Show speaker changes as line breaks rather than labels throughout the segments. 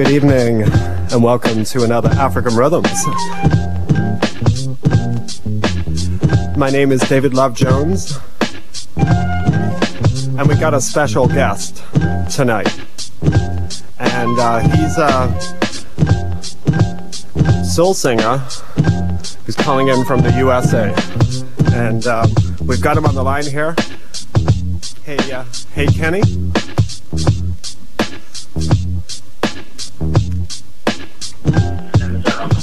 Good evening, and welcome to another African Rhythms. My name is David Love Jones, and we got a special guest tonight. And uh, he's a soul singer who's calling in from the USA. And uh, we've got him on the line here. Hey, uh, hey, Kenny.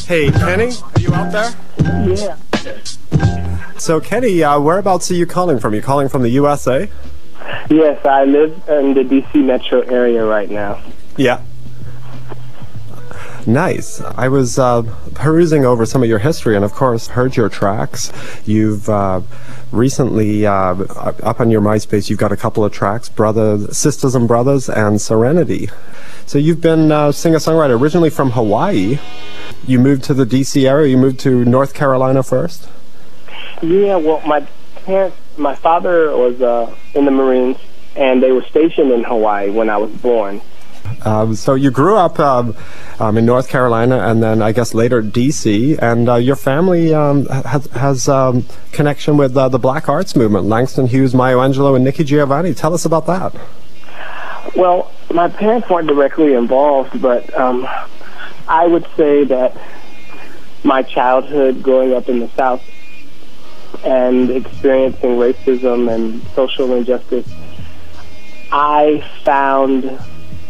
Hey, Kenny, are you out there?
Yeah.
So, Kenny, uh, whereabouts are you calling from? You calling from the USA?
Yes, I live in the DC metro area right now.
Yeah. Nice. I was uh, perusing over some of your history and, of course, heard your tracks. You've uh, recently, uh, up on your MySpace, you've got a couple of tracks Brothers, Sisters and Brothers, and Serenity. So you've been uh, singer songwriter originally from Hawaii. You moved to the DC area, you moved to North Carolina first?
Yeah, well, my parents, my father was uh, in the Marines, and they were stationed in Hawaii when I was born.
Um, so you grew up um, um, in North Carolina, and then I guess later DC, and uh, your family um, has, has um, connection with uh, the Black Arts Movement. Langston Hughes, Maya Angelou, and Nikki Giovanni. Tell us about that.
Well, my parents weren't directly involved, but um, I would say that my childhood growing up in the South and experiencing racism and social injustice, I found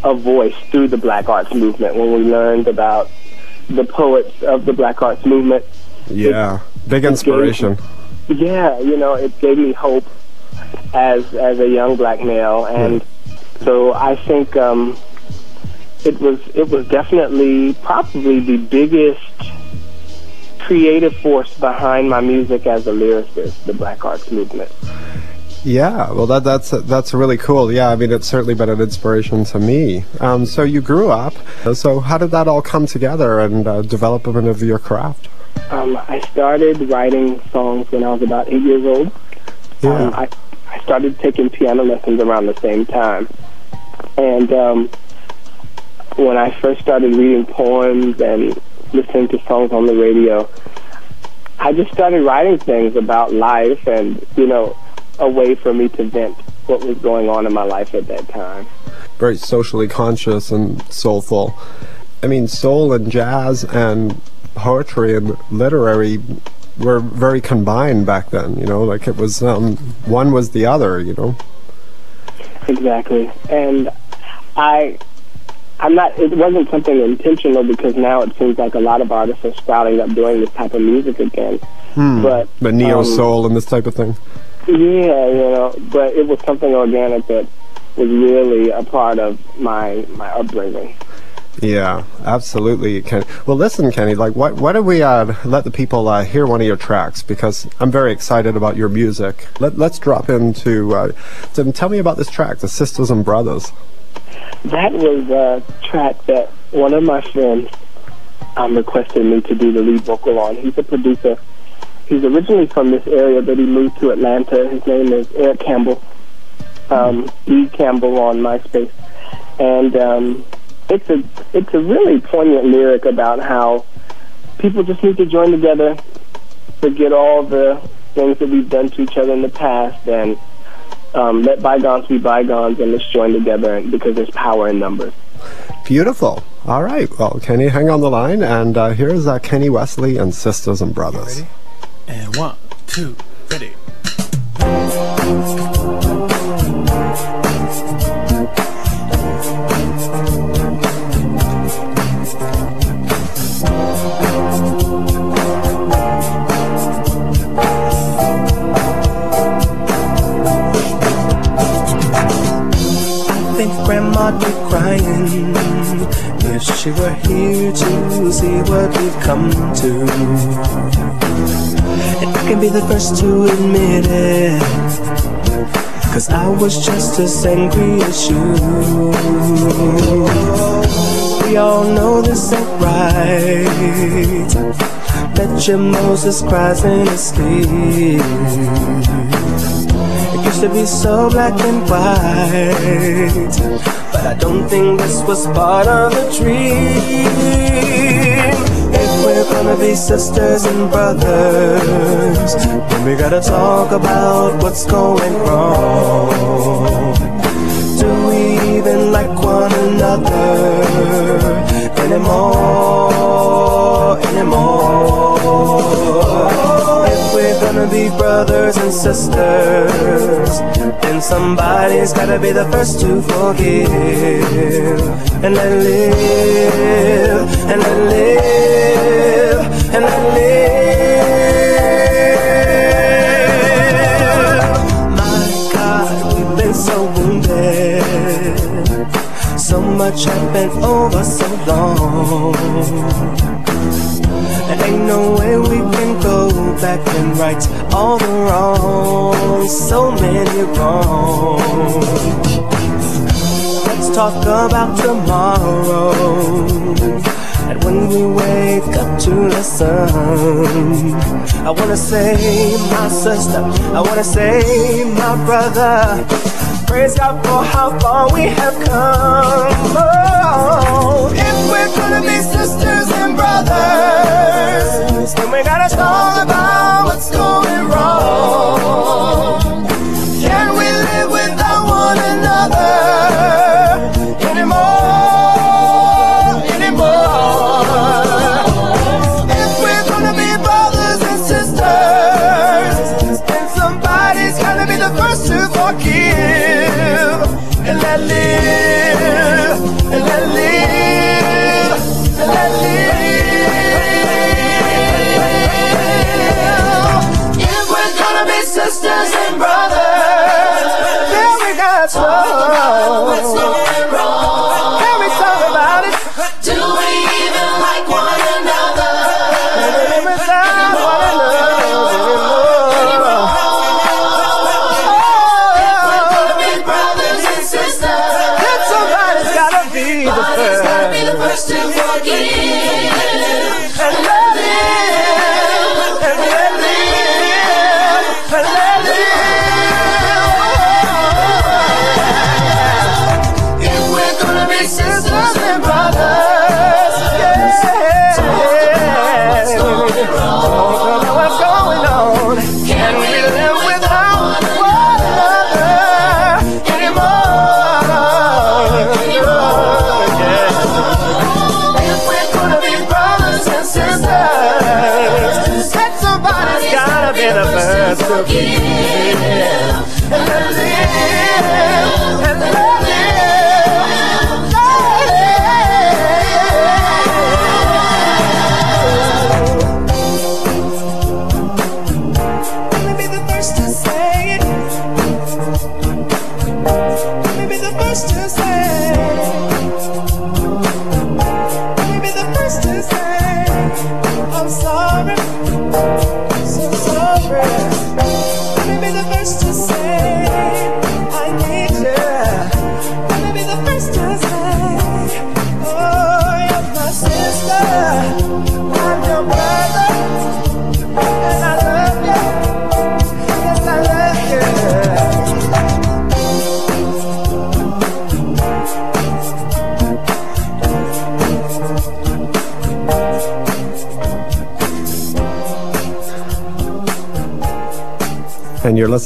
a voice through the Black Arts Movement when we learned about the poets of the Black Arts Movement.
Yeah, big inspiration.
Gave, yeah, you know, it gave me hope as as a young black male, and so I think um, it was it was definitely probably the biggest creative force behind my music as a lyricist, the Black Arts Movement.
Yeah, well, that, that's that's really cool. Yeah, I mean, it's certainly been an inspiration to me. Um, so you grew up. So how did that all come together and uh, development of your craft?
Um, I started writing songs when I was about eight years old.
Yeah.
Um, I, I started taking piano lessons around the same time. And um, when I first started reading poems and listening to songs on the radio, I just started writing things about life and, you know, a way for me to vent what was going on in my life at that time.
Very socially conscious and soulful. I mean, soul and jazz and poetry and literary were very combined back then, you know, like it was, um, one was the other, you know.
Exactly. And I, I'm not, it wasn't something intentional because now it seems like a lot of artists are sprouting up doing this type of music again.
Hmm.
But,
But neo
um,
soul and this type of thing.
Yeah, you know, but it was something organic that was really a part of my my upbringing.
Yeah, absolutely, Kenny. Well, listen, Kenny. Like, why, why don't we uh, let the people uh, hear one of your tracks? Because I'm very excited about your music. Let, let's drop into. Uh, tell me about this track, "The Sisters and Brothers."
That was a track that one of my friends um, requested me to do the lead vocal on. He's a producer. He's originally from this area, but he moved to Atlanta. His name is Eric Campbell. Um, E. Campbell on MySpace, and um, it's a it's a really poignant lyric about how people just need to join together, forget all the things that we've done to each other in the past, and um, let bygones be bygones, and let's join together because there's power in numbers.
Beautiful. All right. Well, Kenny, hang on the line, and uh, here's uh, Kenny Wesley and Sisters and Brothers.
Ready? And one, two, Be crying if she were here to see what we've come to. And I can be the first to admit it. Cause I was just as angry as you. We all know this ain't right. Bet your Moses cries in his sleep. Used to be so black and white. But I don't think this was part of the dream. If we're gonna be sisters and brothers, then we gotta talk about what's going wrong. Do we even like one another anymore? Anymore? We're gonna be brothers and sisters. And somebody's gotta be the first to forgive. And let live, and let live, and let live. My God, we've been so wounded. So much happened over so long. And ain't no way we can go back and right all the wrongs, so many wrongs. Let's talk about tomorrow. And when we wake up to the sun, I wanna say, my sister, I wanna say, my brother, praise God for how far we have come. Oh, if we're gonna be sisters and brothers, then we gotta talk about what's going wrong. Sisters and brothers,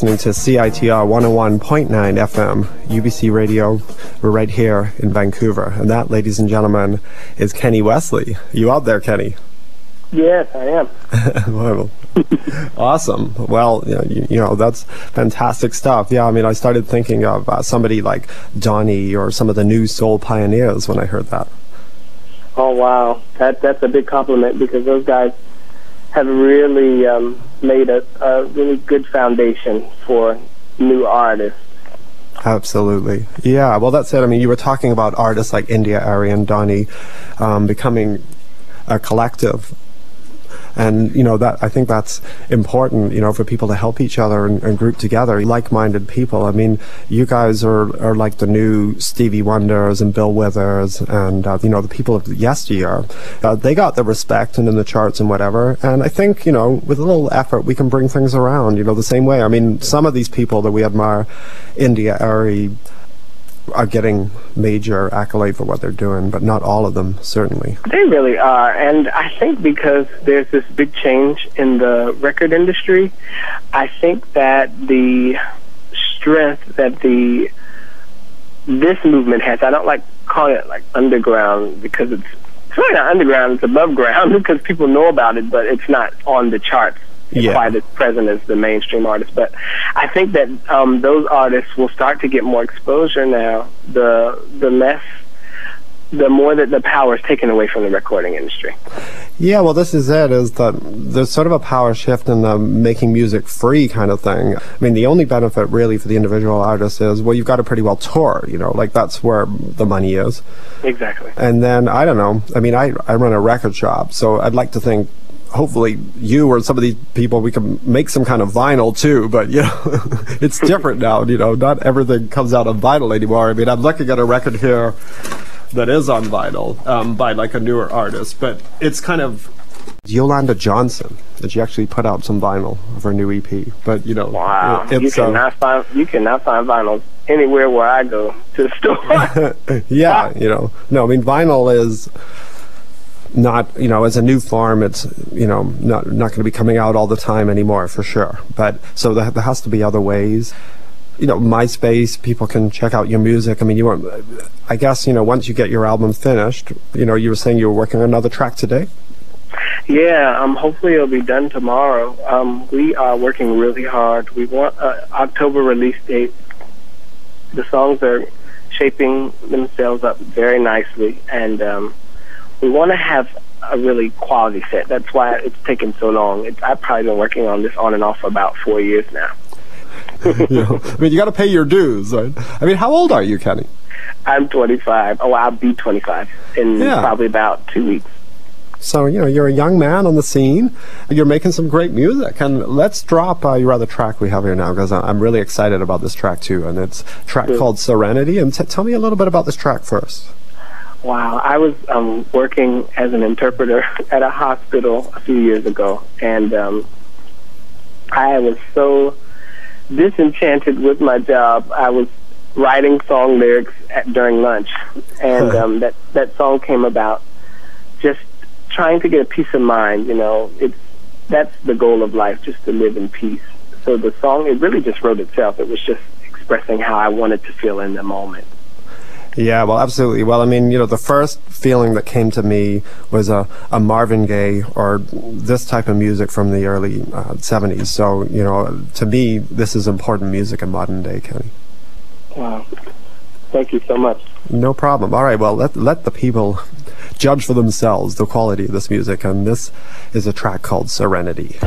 listening to CITR 101.9 FM, UBC Radio. We're right here in Vancouver. And that, ladies and gentlemen, is Kenny Wesley. You out there, Kenny?
Yes, I am.
Well, awesome. Well, you know, you, you know, that's fantastic stuff. Yeah, I mean, I started thinking of uh, somebody like Donnie or some of the new soul pioneers when I heard that.
Oh wow, that that's a big compliment because those guys have really um, made a, a really good foundation for new artists.
Absolutely. Yeah, well, that's it. I mean, you were talking about artists like India Arie and Donnie um, becoming a collective. And, you know, that, I think that's important, you know, for people to help each other and, and group together, like-minded people. I mean, you guys are, are like the new Stevie Wonders and Bill Withers and, uh, you know, the people of yesteryear. Uh, they got the respect and in the charts and whatever. And I think, you know, with a little effort, we can bring things around, you know, the same way. I mean, some of these people that we admire, India Arie, are getting major accolade for what they're doing, but not all of them, certainly.
They really are. And I think because there's this big change in the record industry, I think that the strength that the this movement has, I don't like calling it like underground because it's it's really not underground, it's above ground because people know about it, but it's not on the charts
Yeah.
quite as present as the mainstream artists. But I think that um, those artists will start to get more exposure now. The the less, the more that the power is taken away from the recording industry.
Yeah, well, this is it. Is that there's sort of a power shift in the making music free kind of thing. I mean, the only benefit really for the individual artist is well, you've got to pretty well tour. You know, like that's where the money is.
Exactly.
And then I don't know. I mean, I I run a record shop, so I'd like to think. Hopefully, you or some of these people, we can make some kind of vinyl too. But you know, it's different now. You know, not everything comes out on vinyl anymore. I mean, I'm looking at a record here that is on vinyl um, by like a newer artist, but it's kind of Yolanda Johnson that she actually put out some vinyl of her new EP. But you know,
Wow.
it-
you
uh,
cannot find you cannot find vinyl anywhere where I go to the store.
yeah, you know, no, I mean vinyl is not you know as a new farm it's you know not not going to be coming out all the time anymore for sure but so there, there has to be other ways you know myspace people can check out your music i mean you want i guess you know once you get your album finished you know you were saying you were working on another track today
Yeah, um, hopefully it'll be done tomorrow. Um, we are working really hard. We want an October release date. The songs are shaping themselves up very nicely, and um, we want to have a really quality set. That's why it's taken so long. It's, I've probably been working on this on and off for about four years now.
you know i mean you got to pay your dues right i mean how old are you kenny
I'm 25. Oh, I'll be 25 in
Yeah.
probably about two weeks.
So, you know, you're a young man on the scene. You're making some great music. And let's drop uh, your other track we have here now because I'm really excited about this track too. And it's a track
Good.
called Serenity. And t- tell me a little bit about this track first.
Wow, I was um, working as an interpreter at a hospital a few years ago, and um, I was so disenchanted with my job. I was writing song lyrics at, during lunch, and um, that that song came about just trying to get a peace of mind. You know, it's that's the goal of life, just to live in peace. So the song, it really just wrote itself. It was just expressing how I wanted to feel in the moment.
Yeah, well, absolutely. Well, I mean, you know, the first feeling that came to me was a, a Marvin Gaye or this type of music from the early uh, 70s. So, you know, to me, this is important music in modern day, Kenny.
Wow. Thank you so much.
No problem. All right, well, let, let the people judge for themselves the quality of this music. And this is a track called Serenity.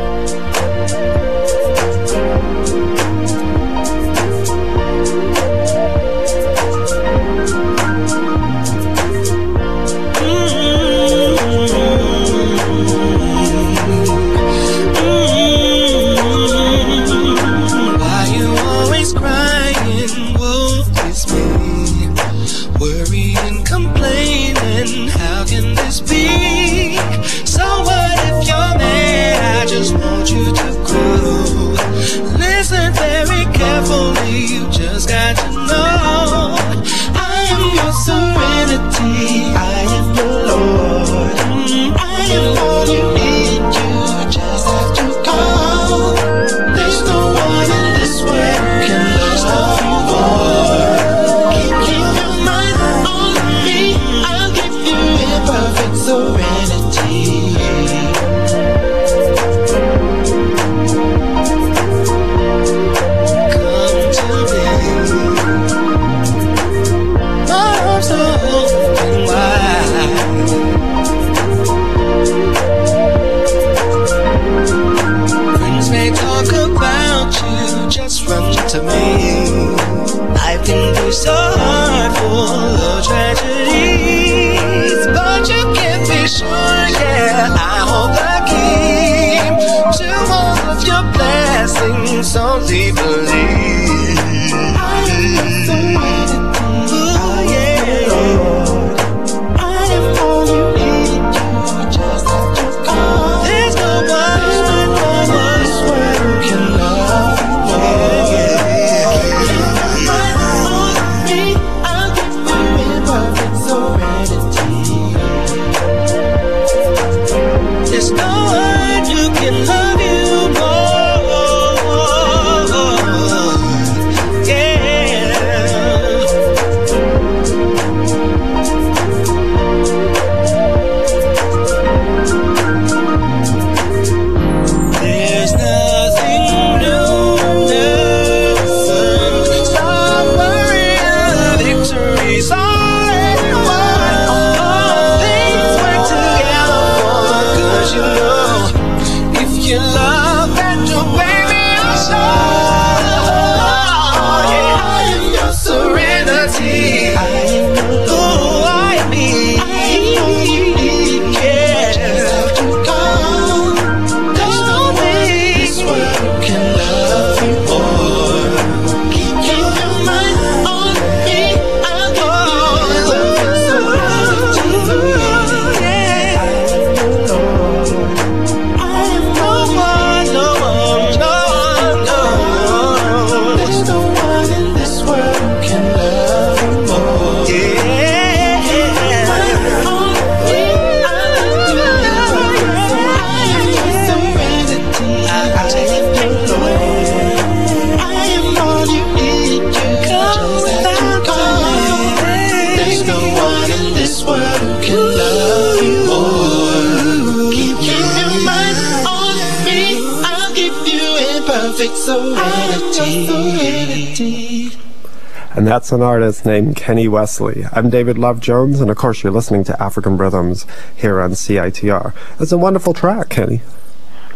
That's an artist named Kenny Wesley. I'm David Love Jones, and of course, you're listening to African Rhythms here on CITR. It's a wonderful track, Kenny.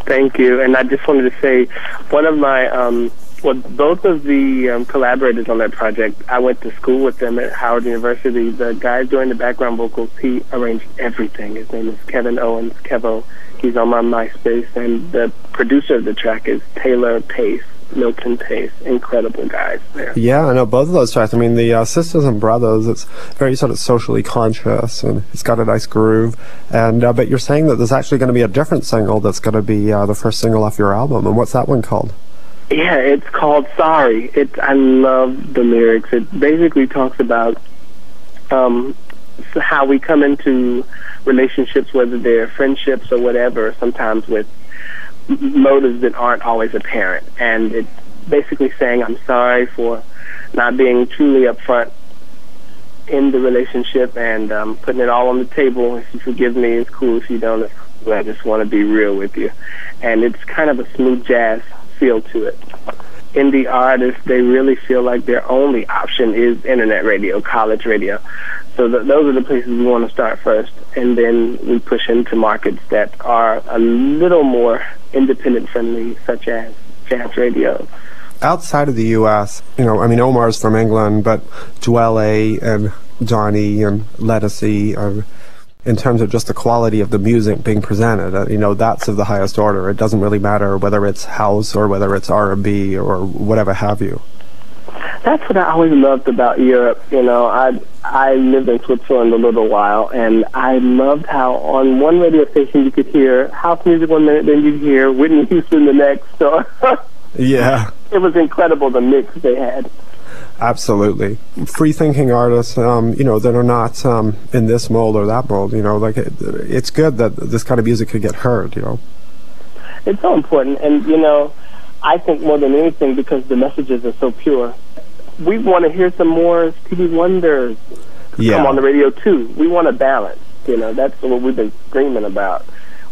Thank you. And I just wanted to say one of my, um, well, both of the um, collaborators on that project, I went to school with them at Howard University. The guy doing the background vocals, he arranged everything. His name is Kevin Owens, Kevo. He's on my MySpace. And the producer of the track is Taylor Pace. Milton Pace, incredible guys there.
Yeah, I know both of those tracks. I mean, the uh, Sisters and Brothers, it's very sort of socially conscious and it's got a nice groove. And uh, but you're saying that there's actually going to be a different single that's going to be uh, the first single off your album. And what's that one called?
Yeah, it's called Sorry. It I love the lyrics. It basically talks about um, how we come into relationships, whether they're friendships or whatever, sometimes with motives that aren't always apparent. And it's basically saying, I'm sorry for not being truly upfront in the relationship and um, putting it all on the table. If you forgive me, it's cool. If you don't, I just want to be real with you. And it's kind of a smooth jazz feel to it. Indie artists, they really feel like their only option is internet radio, college radio. So th- those are the places we want to start first, and then we push into markets that are a little more independent friendly, such as jazz radio.
Outside of the U.S., you know, I mean, Omar's from England, but Dwele and Donnie and Ledisi are, in terms of just the quality of the music being presented, uh, you know, that's of the highest order. It doesn't really matter whether it's house or whether it's R&B or whatever have you.
That's what I always loved about Europe. You know, I I lived in Switzerland a little while, and I loved how on one radio station you could hear house music one minute, then you'd hear Whitney Houston the next. So
yeah,
it was incredible the mix they had.
Absolutely, free thinking artists, um, you know, that are not um, in this mold or that mold. You know, like it, it's good that this kind of music could get heard. You know,
it's so important, and you know, I think more than anything because the messages are so pure we want to hear some more Stevie Wonders
yeah.
come on the radio too. We want a balance. You know, that's what we've been screaming about.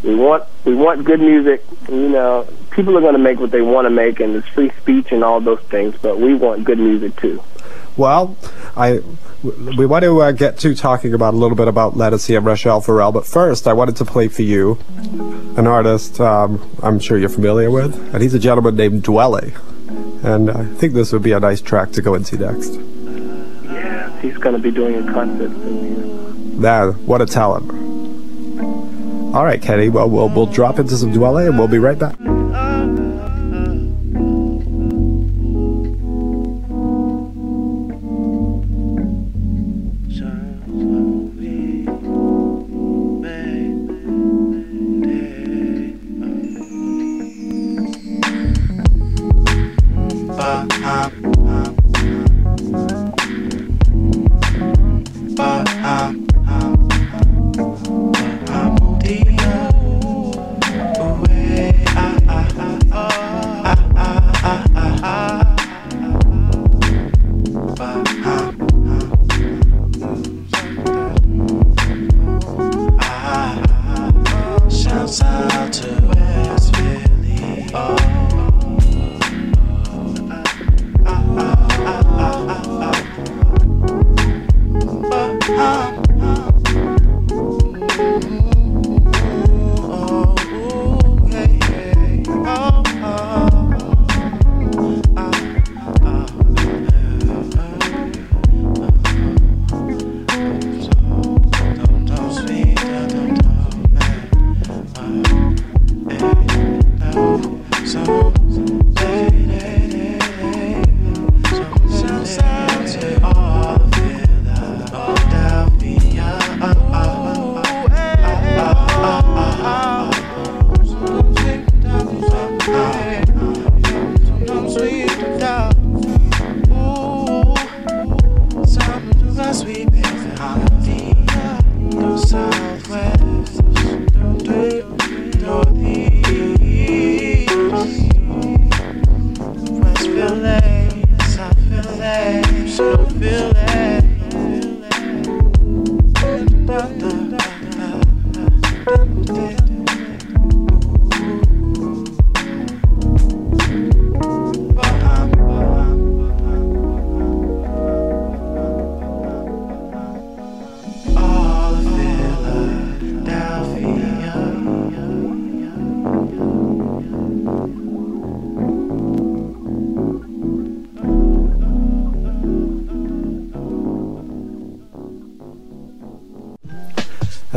We want we want good music. You know, people are going to make what they want to make, and it's free speech and all those things. But we want good music too.
Well, I we want to uh, get to talking about a little bit about Ledisi and Rachelle Ferrell, but first I wanted to play for you an artist um, I'm sure you're familiar with, and he's a gentleman named Dwele. And I think this would be a nice track to go into next.
Yeah, he's going to be doing a concert soon.
Man, what a talent. All right, Kenny. Well, we'll we'll drop into some Dwele and we'll be right back.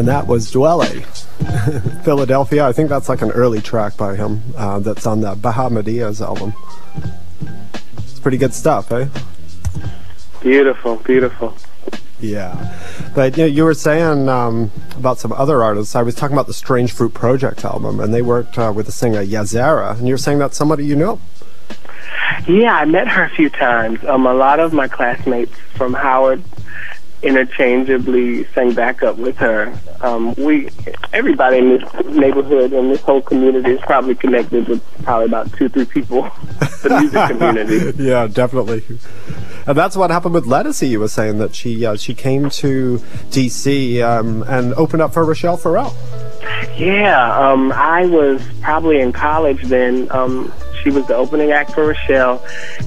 And that was Dwele. Philadelphia. I think that's like an early track by him uh, that's on the Bahamadia album. It's pretty good stuff, eh?
Beautiful, beautiful.
Yeah, but you, know, you were saying um, about some other artists. I was talking about the Strange Fruit Project album, and they worked uh, with the singer Yahzarah, and you're saying that's somebody you know.
Yeah, I met her a few times. Um, a lot of my classmates from Howard interchangeably sang backup with her. Um, we, everybody in this neighborhood and this whole community is probably connected with probably about two, three people. the music community.
yeah, definitely. And that's what happened with Ledisi. You were saying that she uh, she came to DC um, and opened up for Rachelle Ferrell.
Yeah, um, I was probably in college then. Um, she was the opening act for Rachelle,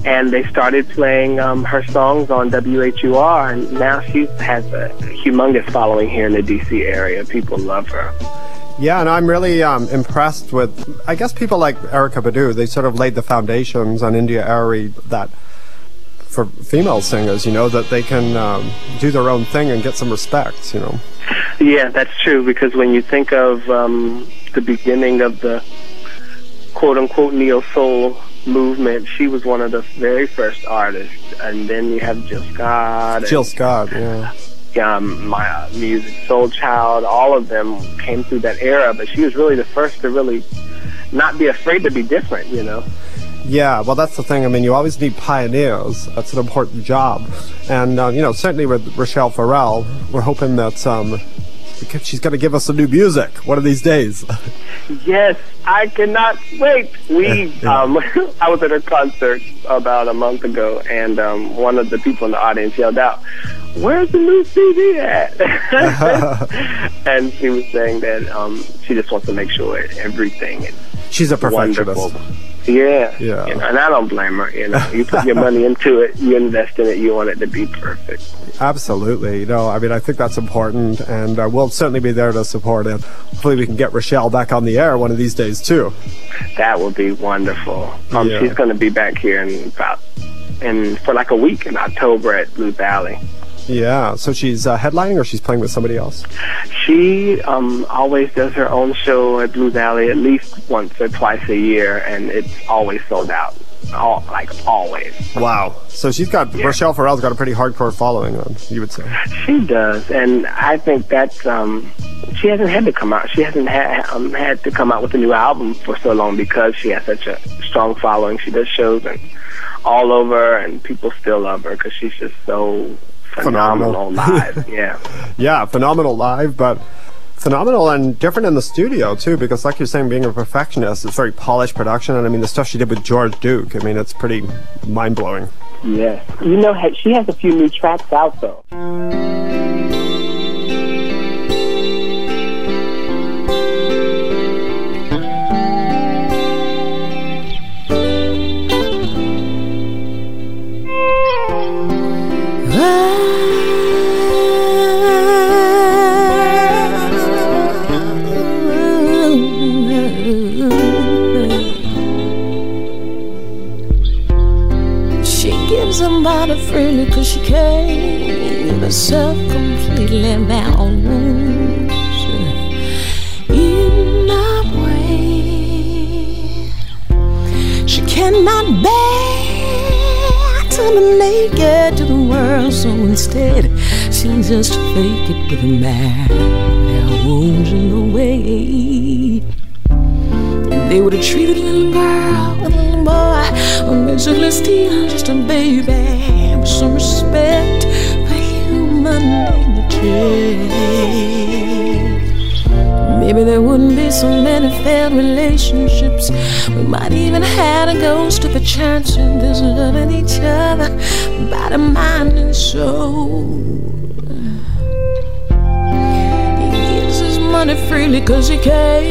and they started playing um, her songs on WHUR, and now she has a humongous following here in the DC area. People love her.
Yeah, and I'm really um, impressed with, I guess, people like Erykah Badu. They sort of laid the foundations on India.Arie that for female singers, you know, that they can um, do their own thing and get some respect, you know.
Yeah, that's true, because when you think of um, the beginning of the quote unquote neo soul movement, she was one of the very first artists. And then you have Jill Scott.
Jill Scott, yeah.
Um, my uh, Musiq, Soul Child, all of them came through that era, but she was really the first to really not be afraid to be different, you know.
Yeah, well, that's the thing. I mean, you always need pioneers. That's an important job. And, uh, you know, certainly with Rachelle Ferrell, we're hoping that um, she's going to give us some new music one of these days.
yes, I cannot wait. We, um, I was at her concert about a month ago, and um, one of the people in the audience yelled out, "Where's the new CD at?" and she was saying that um, she just wants to make sure everything is.
She's a perfectionist.
Wonderful. Yeah. Yeah. You know, and I don't blame her. You know, you put your money into it, you invest in it, you want it to be perfect.
Absolutely. You know, I mean, I think that's important, and uh, we'll certainly be there to support it. Hopefully, we can get Rachelle back on the air one of these days too.
That would be wonderful. Um, yeah. she's going to be back here in about in for like a week in October at Blues Alley.
Yeah, so she's uh, headlining or she's playing with somebody else?
She um, always does her own show at Blues Alley at least once or twice a year, and it's always sold out. All, like always.
Wow. So she's got yeah. Rachelle Ferrell's got a pretty hardcore following, then you would say.
She does, and I think that's um, she hasn't had to come out. She hasn't had um, had to come out with a new album for so long because she has such a strong following. She does shows and all over, and people still love her because she's just so phenomenal, live. Yeah.
yeah, phenomenal live, but phenomenal and different in the studio too because like you're saying being a perfectionist it's very polished production and i mean the stuff she did with george duke i mean it's pretty mind-blowing.
Yes you know she has a few new tracks out though
can't herself completely bound in that way. She cannot bear to be naked to the world so instead she just fake it with a man. There wounds in the way. They would have treated a little girl, a little boy, basically still just a baby, some respect for human dignity. Maybe there wouldn't be so many failed relationships. We might even have a ghost of a chance of this loving each other, body, mind, and soul. money freely cause can.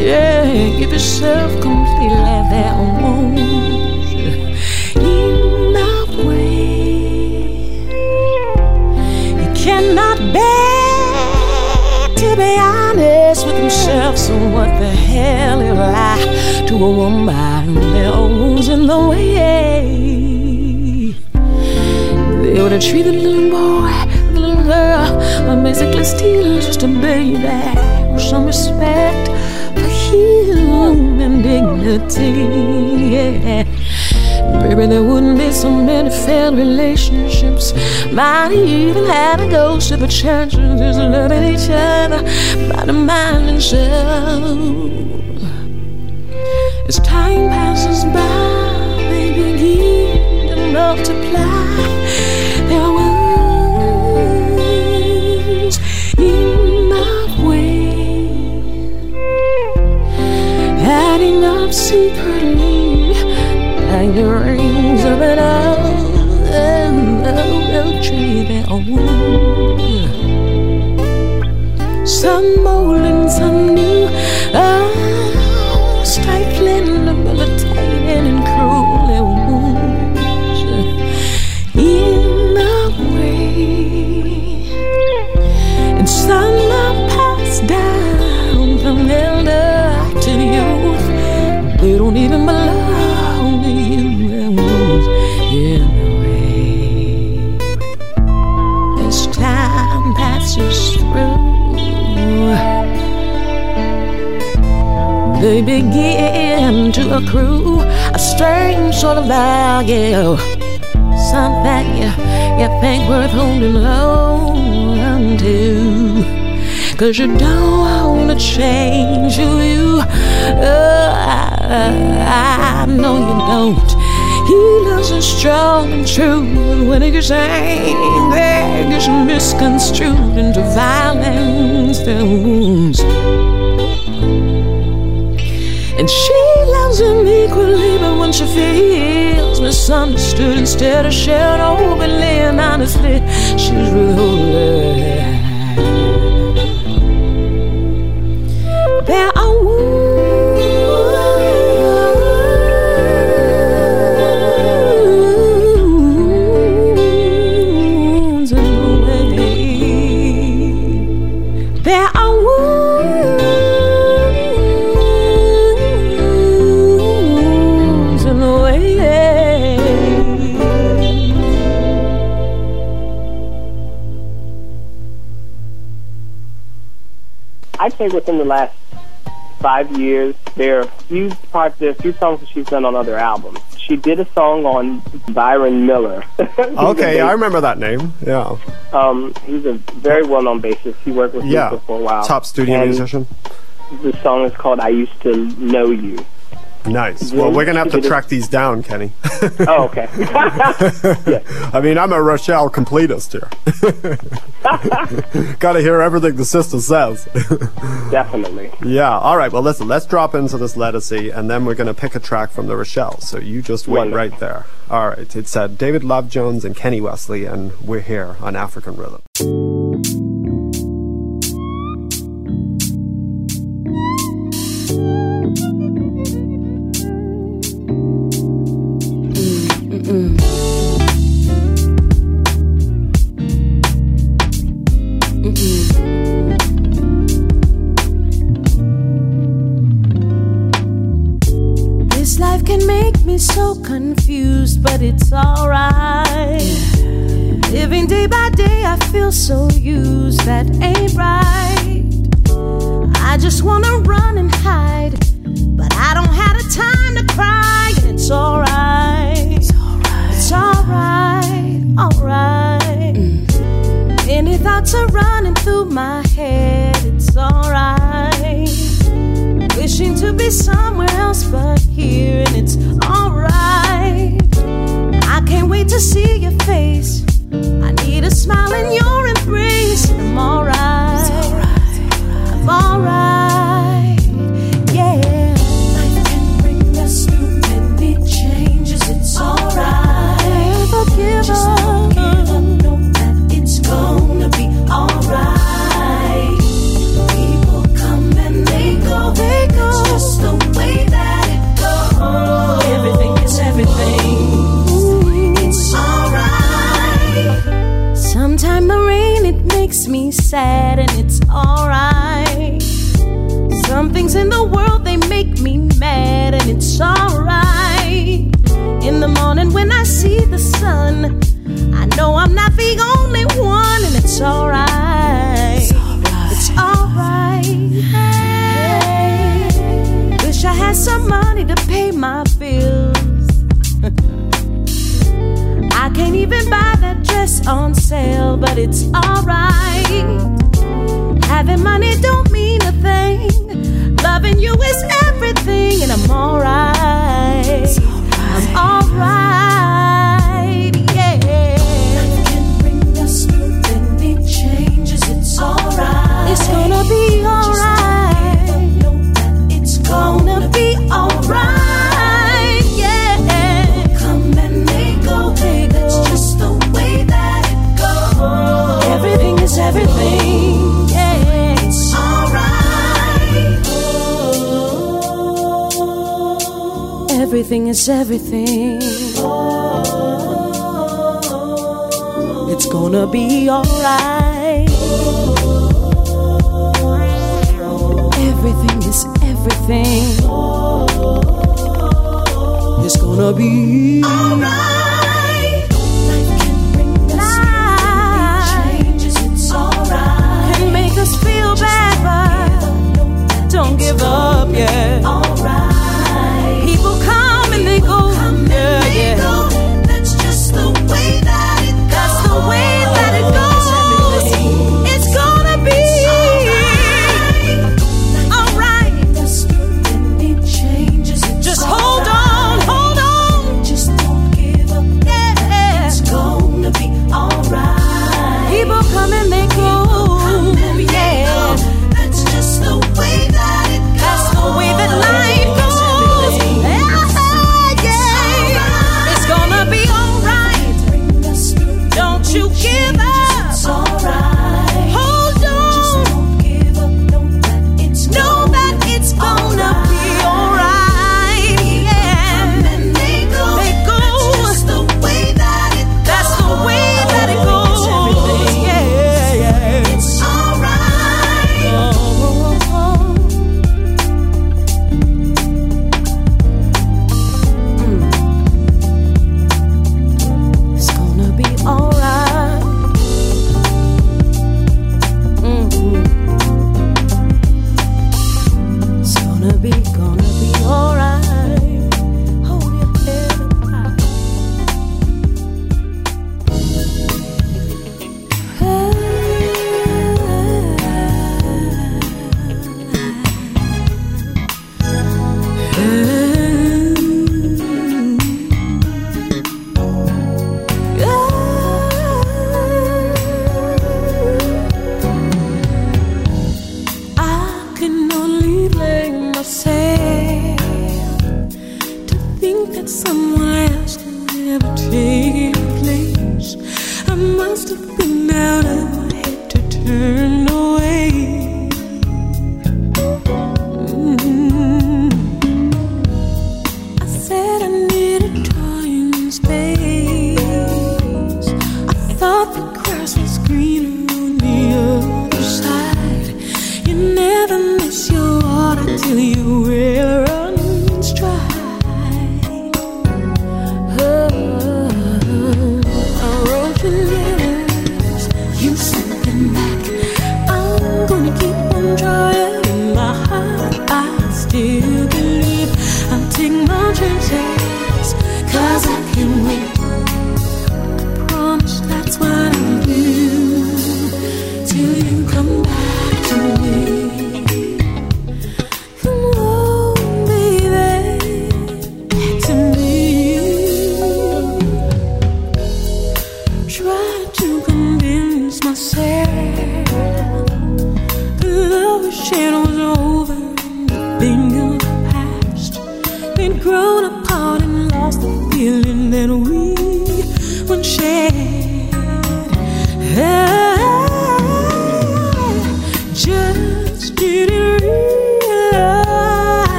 Yeah, give yourself completely that what the hell he lie to a woman that owns in the way? They would have treated the little boy, the little girl, I'm basically still just a baby. With some respect for human dignity. Yeah. Baby, there wouldn't be so many failed relationships. Might even have to go to the church and just loving each other by the mind and soul. As time passes by, they begin to multiply their wounds in my way, adding up secretly like the rings of an old, old, old tree. Their wound, some old and some new. A strange sort of value. Something you, you think worth holding on to. Cause you don't wanna change who you are. I know you don't. He loves us strong and true. And when he gets angry, it gets misconstrued into violence and she equally, but when she feels misunderstood, instead of sharing openly and honestly, she's withholding.
Within the last five years, there are a few parts, there are a few songs that she's done on other albums. She did a song on Byron Miller.
Okay, I remember that name. Yeah.
Um, he's a very well-known bassist. He worked with
Yeah.
Luther for a while.
Top studio
And
musician.
The song is called "I Used to Know You."
Nice. Well, we're going to have to track these down, Kenny.
Oh, okay. yeah.
I mean, I'm a Rachelle completist here. Got to hear everything the sister says.
Definitely.
yeah. All right. Well, listen, let's drop into this Ledisi, and then we're going to pick a track from the Rachelle. So you just wait
Wonderful.
right there. All right. It's uh, David Love Jones and Kenny Wesley, and we're here on African Rhythm.
Used, that ain't right. I just wanna run and hide, but I don't have the time to cry, and it's alright. It's alright. It's alright, alright. Mm. Many thoughts are running through my head, it's alright. Wishing to be somewhere else but here, and it's alright. I can't wait to see your face. I need a smile in your money to pay my bills. I can't even buy that dress on sale, but it's alright. Having money don't mean a thing. Loving you is everything, and I'm alright. Right. I'm alright. Everything is everything. It's gonna be alright. Everything is everything. It's gonna be alright. Right. Right. Feel better. Don't give up yet.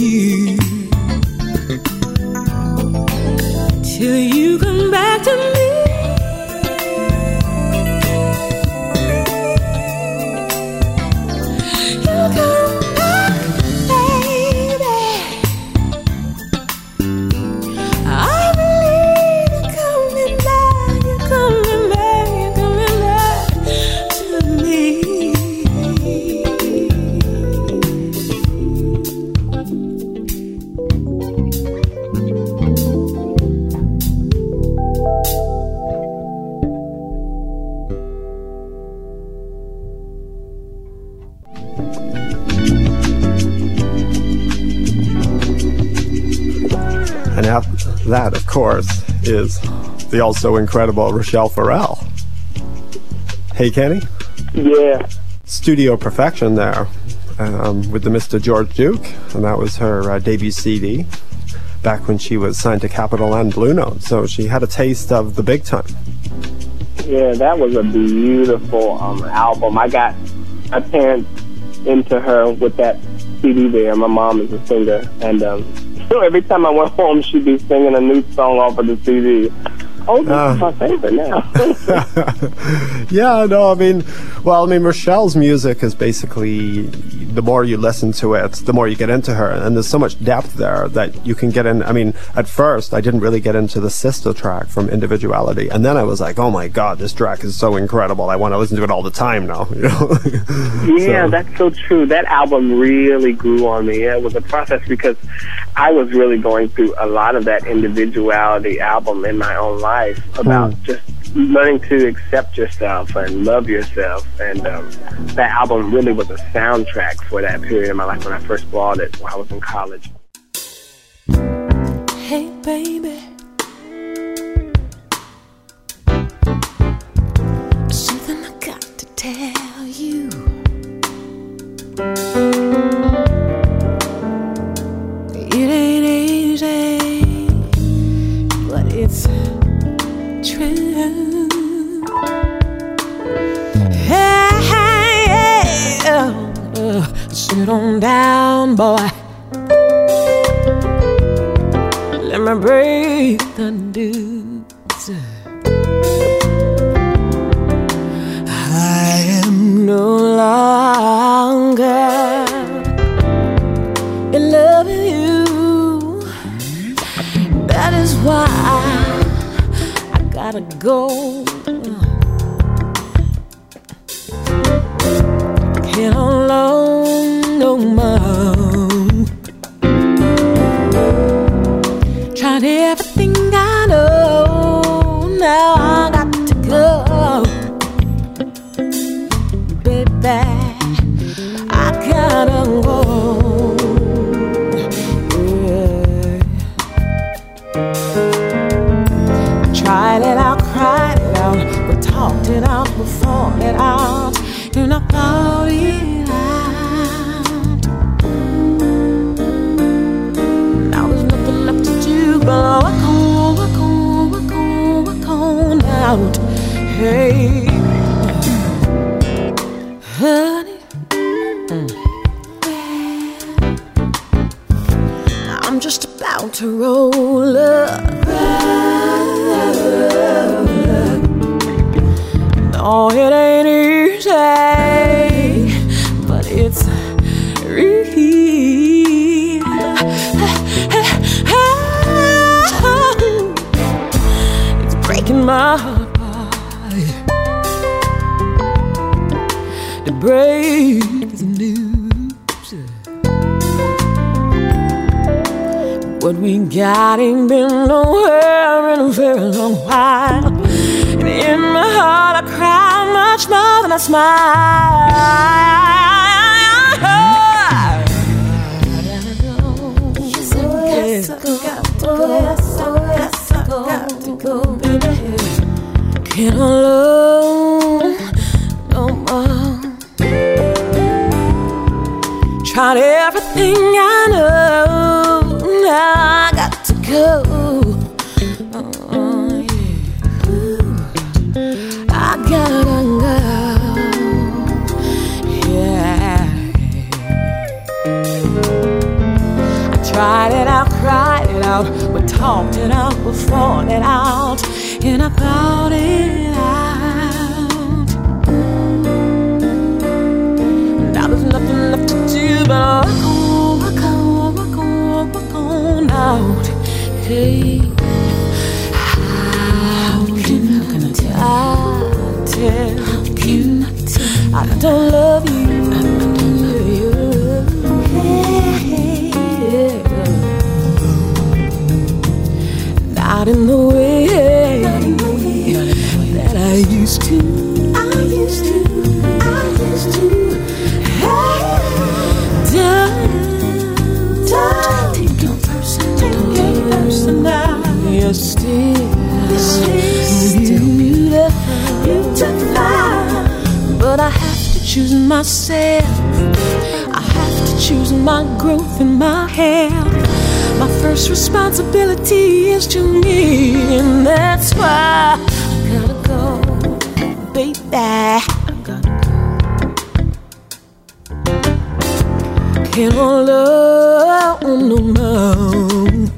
That, the
also incredible Rachelle Ferrell. Hey, Kenny?
Yeah.
Studio Perfection there um, with the Mr. George Duke, and that was her uh, debut CD back when she was signed to Capitol and Blue Note, so she had a taste of the big time.
Yeah, that was a beautiful um, album. I got my parents into her with that CD there. My mom is a singer, and um, so every time I went home, she'd be singing a new song off of the CD. Oh, uh, is my favorite now.
yeah, no, I mean, well, I mean, Rachelle's music is basically the more you listen to it, the more you get into her, and there's so much depth there that you can get in. I mean, at first, I didn't really get into the sister track from Individuality, and then I was like, oh my god, this track is so incredible. I want to listen to it all the time now. You know?
yeah, so. that's so true. That album really grew on me. It was a process because I was really going through a lot of that individuality album in my own life about mm. just learning to accept yourself and love yourself. And um, that album really was a soundtrack for that period in my life when I first bought it while I was in college.
Hey, baby. Something I got to tell you. Sit on down, boy. Let me break the news. I am no longer in love with you. That is why I gotta go. Can't alone Hey, honey. Mm. I'm just about to roll my heart to break the news. What we got ain't been nowhere in a very long while. And in my heart, I cry much more than I smile. Got to go. Got to go, baby. Can't alone no more. Tried everything I know. Now I got to go. Oh, yeah. I gotta go. Yeah. I tried it out, cried it out. We talked it out, we fought it out. And I thought it out. Now there's nothing left to do but walk on, walk on, walk on, walk on out. Hey, how can, how can I tell? You I don't love you. Not in the way I used to. I used to. I used to. Don't, don't take it personal. Take it personal. You're still, still beautiful, beautiful. But I have to choose myself. I have to choose my growth and my health. My first responsibility is to me, and that's why I gotta go, baby. I gotta go. Can't hold on no more.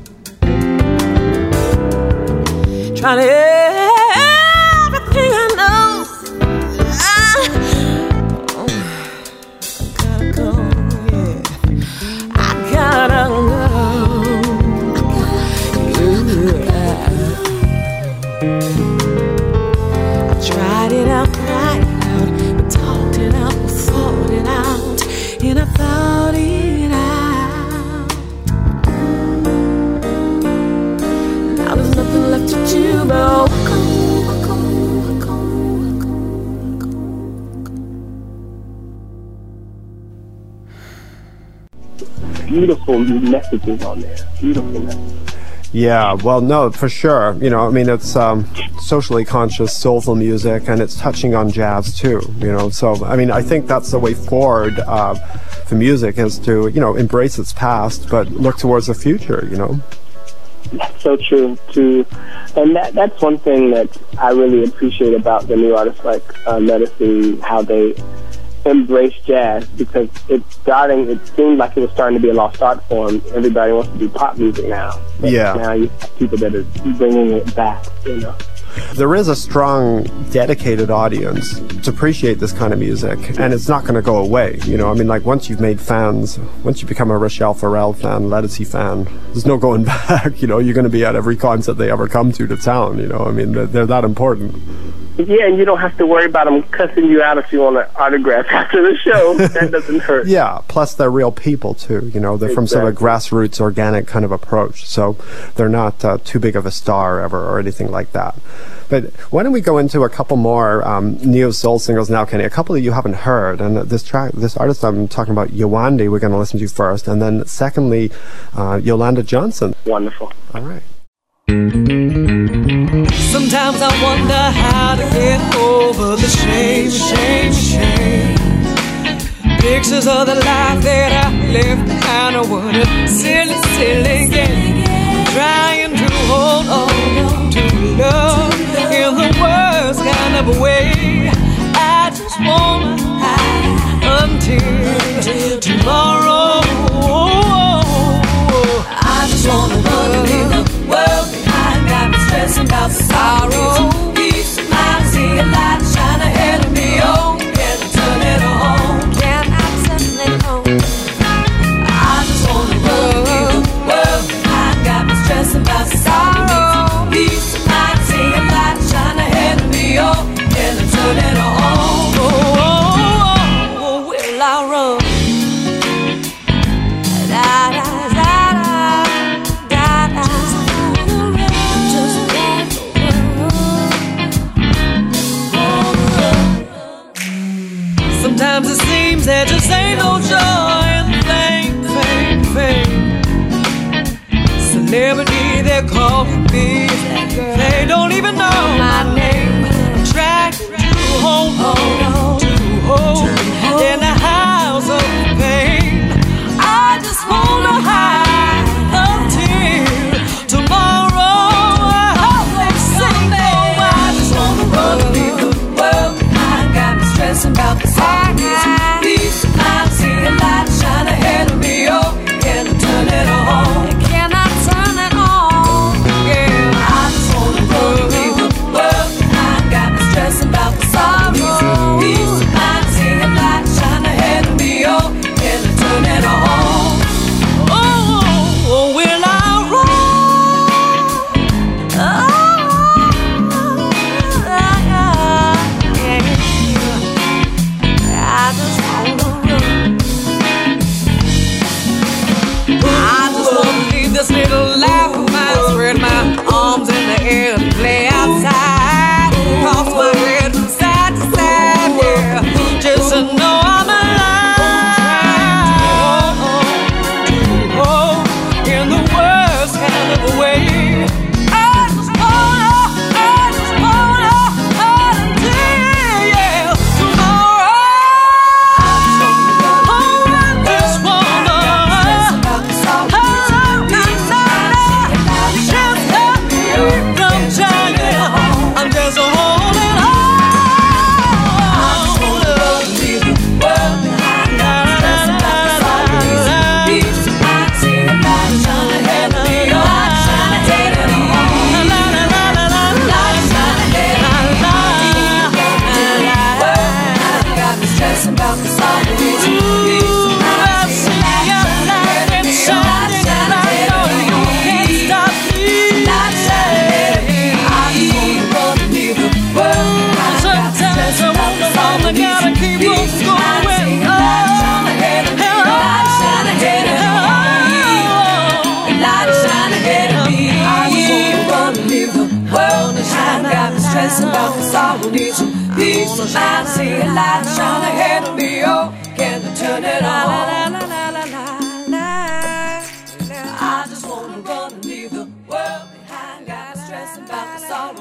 Trying everything
Beautiful messages on there. Beautiful messages.
Yeah, well, no, for sure. You know, I mean, it's um, socially conscious, soulful music, and it's touching on jazz too. You know, so I mean, I think that's the way forward uh, for music is to you know embrace its past, but look towards the future. You know.
That's so true too and that that's one thing that i really appreciate about the new artists like uh, Ledisi, how they embrace jazz because it's starting it seemed like it was starting to be a lost art form everybody wants to do pop music now
Yeah.
now you have people that are bringing it back you know
there is a strong, dedicated audience to appreciate this kind of music, and it's not going to go away. You know, I mean, like once you've made fans, once you become a Rachelle Ferrell fan, Ledisi fan, there's no going back. You know, you're going to be at every concert they ever come to to town. You know, I mean, they're, they're that important.
Yeah, and you don't have to worry about them cussing you out if you want an autograph after the show. that doesn't hurt.
Yeah, plus they're real people too. You know, they're from sort of a grassroots, organic kind of approach. So they're not uh, too big of a star ever or anything like that. But why don't we go into a couple more um, neo soul singles now, Kenny? A couple that you haven't heard, and this track, this artist I'm talking about, Yewande, we're going to listen to first, and then secondly, uh, Yolanda Johnson.
Wonderful.
All right.
Sometimes I wonder how to get over the shame, shame, shame. Pictures of the life that I left behind. I what a silly, silly game. Trying to hold on to love in the worst kind of way. I just wanna hide until tomorrow. I just wanna run and leave the world behind. Got me stressing about the sorrow. No joy in fame, fame, fame. Celebrity, they're calling me. They don't even know my name. Trying to on, to hold in the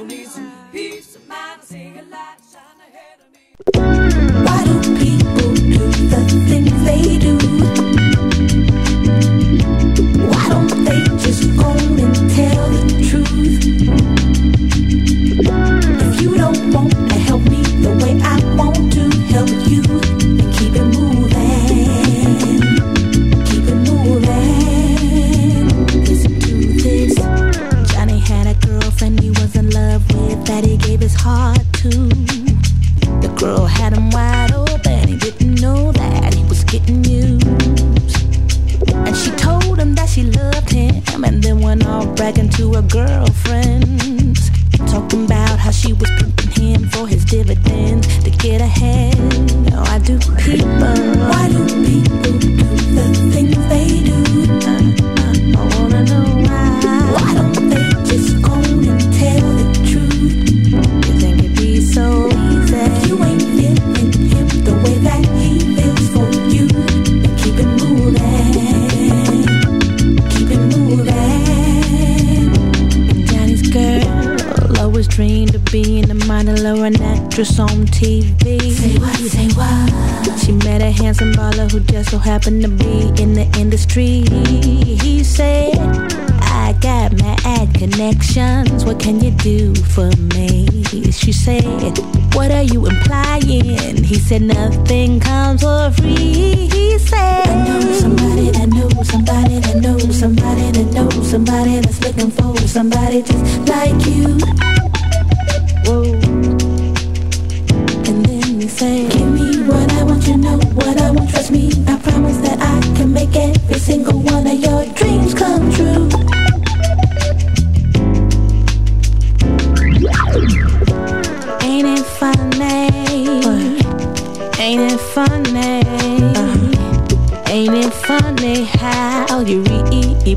need some peace of mind. Sing a light
TV.
Say what, say what?
She met a handsome baller who just so happened to be in the industry. He said, I got my ad connections. What can you do for me? She said, What are you implying? He said, Nothing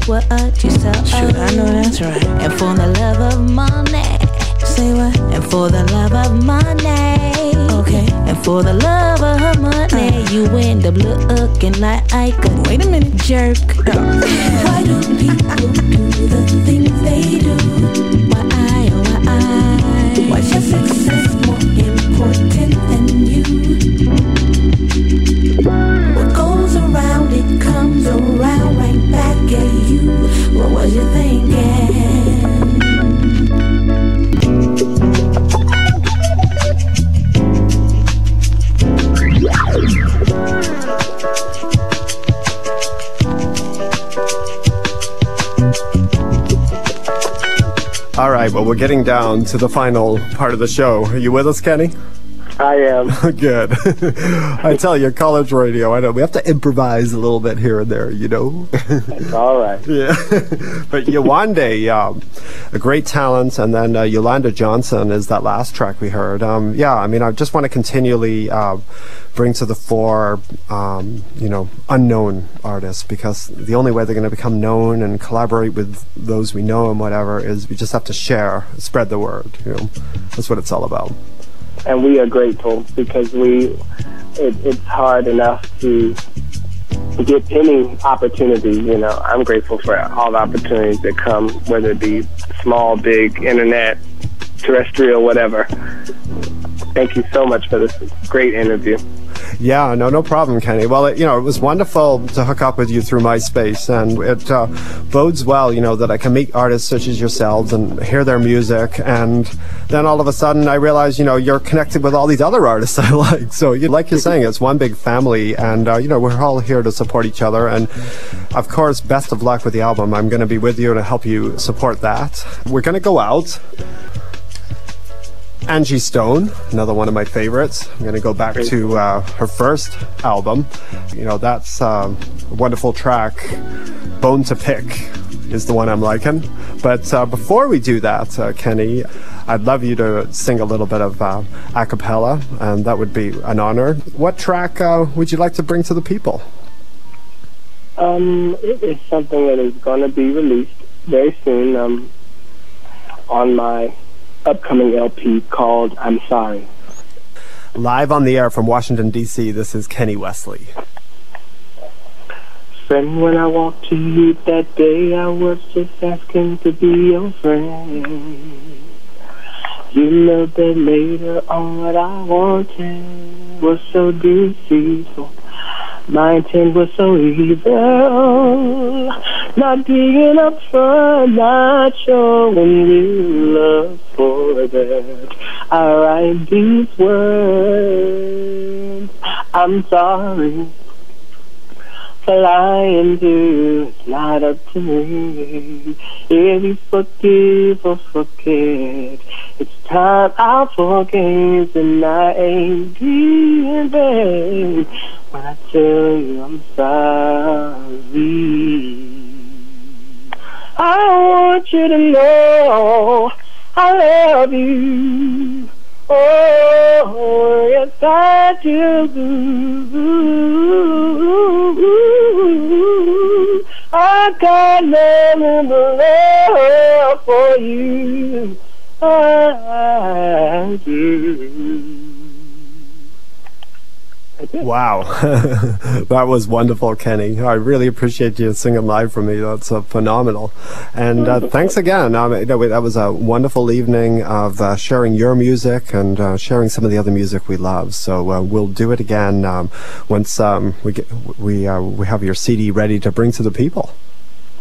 what you
sow? Sure, I know that's right. And for the love of money, say what? And for the love of money, okay. And for the love of money, uh. you end up looking like I a wait a minute, jerk.
Why do people do the things they do?
Why I, oh why I?
Why's your
we're getting down to the final part of the show. Are you with us, Kenny?
I am.
Good. I tell you, college radio, I know we have to improvise a little bit here and there, you know?
All right.
yeah. but Yawande, um, a great talent, and then uh, Yolanda Johnson is that last track we heard. Um, yeah, I mean, I just want to continually uh, bring to the fore, um, you know, unknown artists because the only way they're going to become known and collaborate with those we know and whatever is we just have to share, spread the word. You know, that's what it's all about.
And we are grateful because we it, it's hard enough to get any opportunity. You know, I'm grateful for all the opportunities that come, whether it be small, big, internet, terrestrial, whatever. Thank you so much for this great interview.
Yeah, no, no problem, Kenny. Well, it, you know, it was wonderful to hook up with you through MySpace, and it uh, bodes well, you know, that I can meet artists such as yourselves and hear their music, and then all of a sudden I realize, you know, you're connected with all these other artists I like. So, you, like you're saying, it's one big family, and uh, you know, we're all here to support each other. And of course, best of luck with the album. I'm going to be with you to help you support that. We're going to go out. Angie Stone, another one of my favorites. I'm going to go back to uh, her first album. You know, that's um, a wonderful track. Bone to Pick is the one I'm liking. But uh, before we do that, uh, Kenny, I'd love you to sing a little bit of uh, a cappella, and that would be an honor. What track uh, would you like to bring to the people?
Um, it is something that is going to be released very soon um, on my upcoming LP called I'm Sorry.
Live on the air from Washington, D.C., this is Kenny Wesley.
Friend, when I walked to you that day, I was just asking to be your friend. You know that later on what I wanted was so deceitful. My intent was so evil. Not being up front, not showing you love for that. I write these words. I'm sorry for lying to. It's not up to me. If you forgive or forget, it's time I forgave and I ain't being vain when I tell you I'm sorry. I want you to know I love you. Oh, yes I do. I got nothing but love for you. I do.
Wow, that was wonderful, Kenny. I really appreciate you singing live for me. That's uh, phenomenal. And uh, thanks again. Um, you know, that was a wonderful evening of uh, sharing your music and uh, sharing some of the other music we love. So uh, we'll do it again um, once um, we get we uh, we have your CD ready to bring to the people.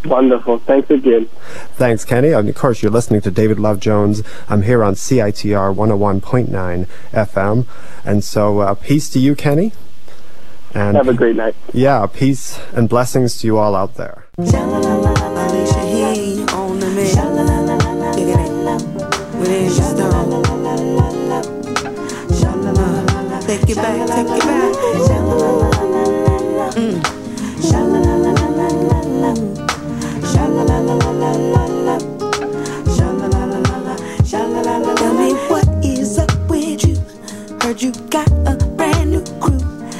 Wonderful. Thanks again.
Thanks, Kenny. And of course, you're listening to David Love Jones. I'm here on CITR 101.9 FM. And so, uh, peace to you, Kenny. And
Have a great night.
yeah, peace and blessings to you all out there.
You got a brand new crew.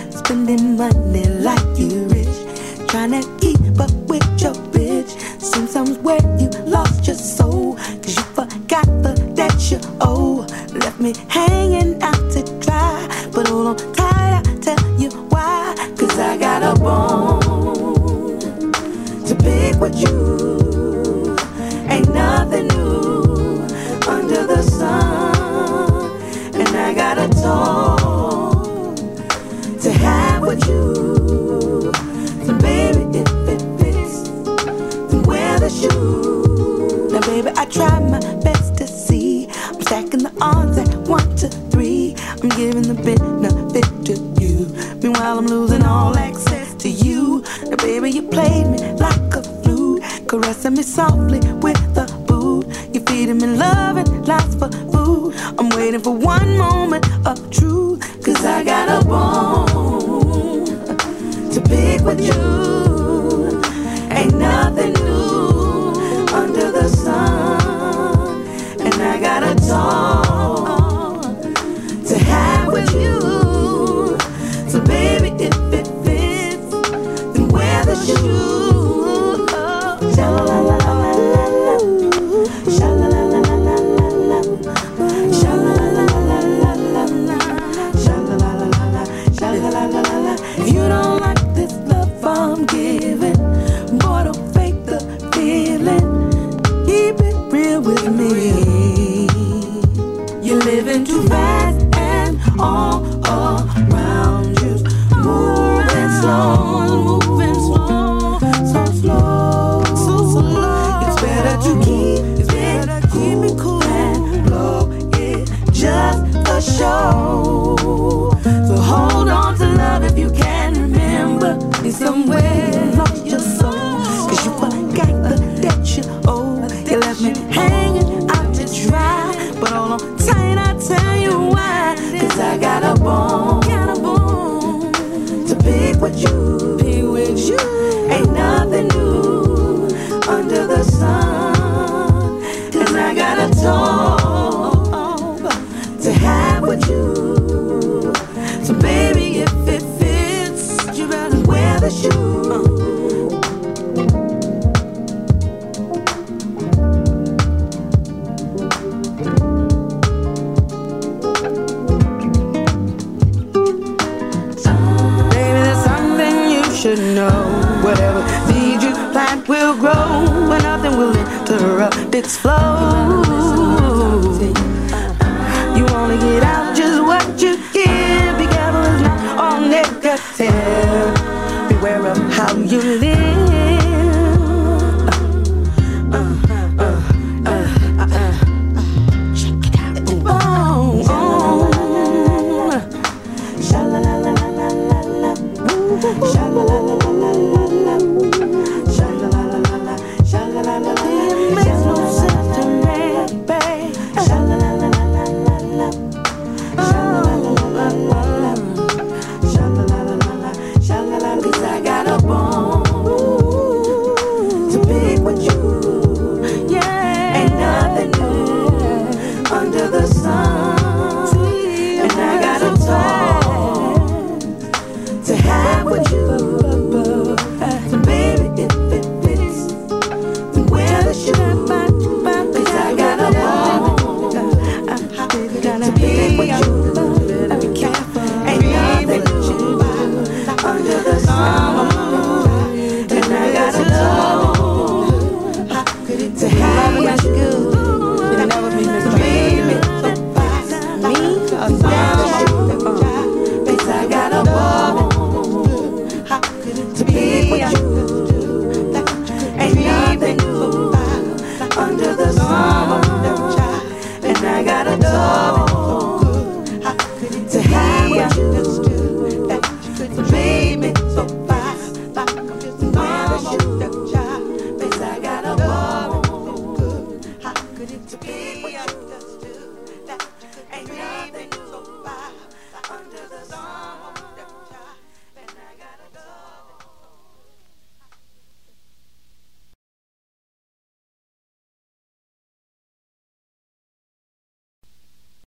Spending money like you rich. Trying to keep up with your bitch. Seems where you lost your soul. Cause you forgot the debt you owe. Left me hanging out to dry. But hold on tight, I tell you why. Cause I got a bone to pick with you. Ain't nothing try my best to see. I'm stacking the odds at one to three. I'm giving the benefit to you. Meanwhile, I'm losing all access to you. Now baby, you played me like a flute, caressing me softly with the boot. You're feeding me love and lies for food. I'm waiting for one moment of truth, cause I got a bone to pick with you. You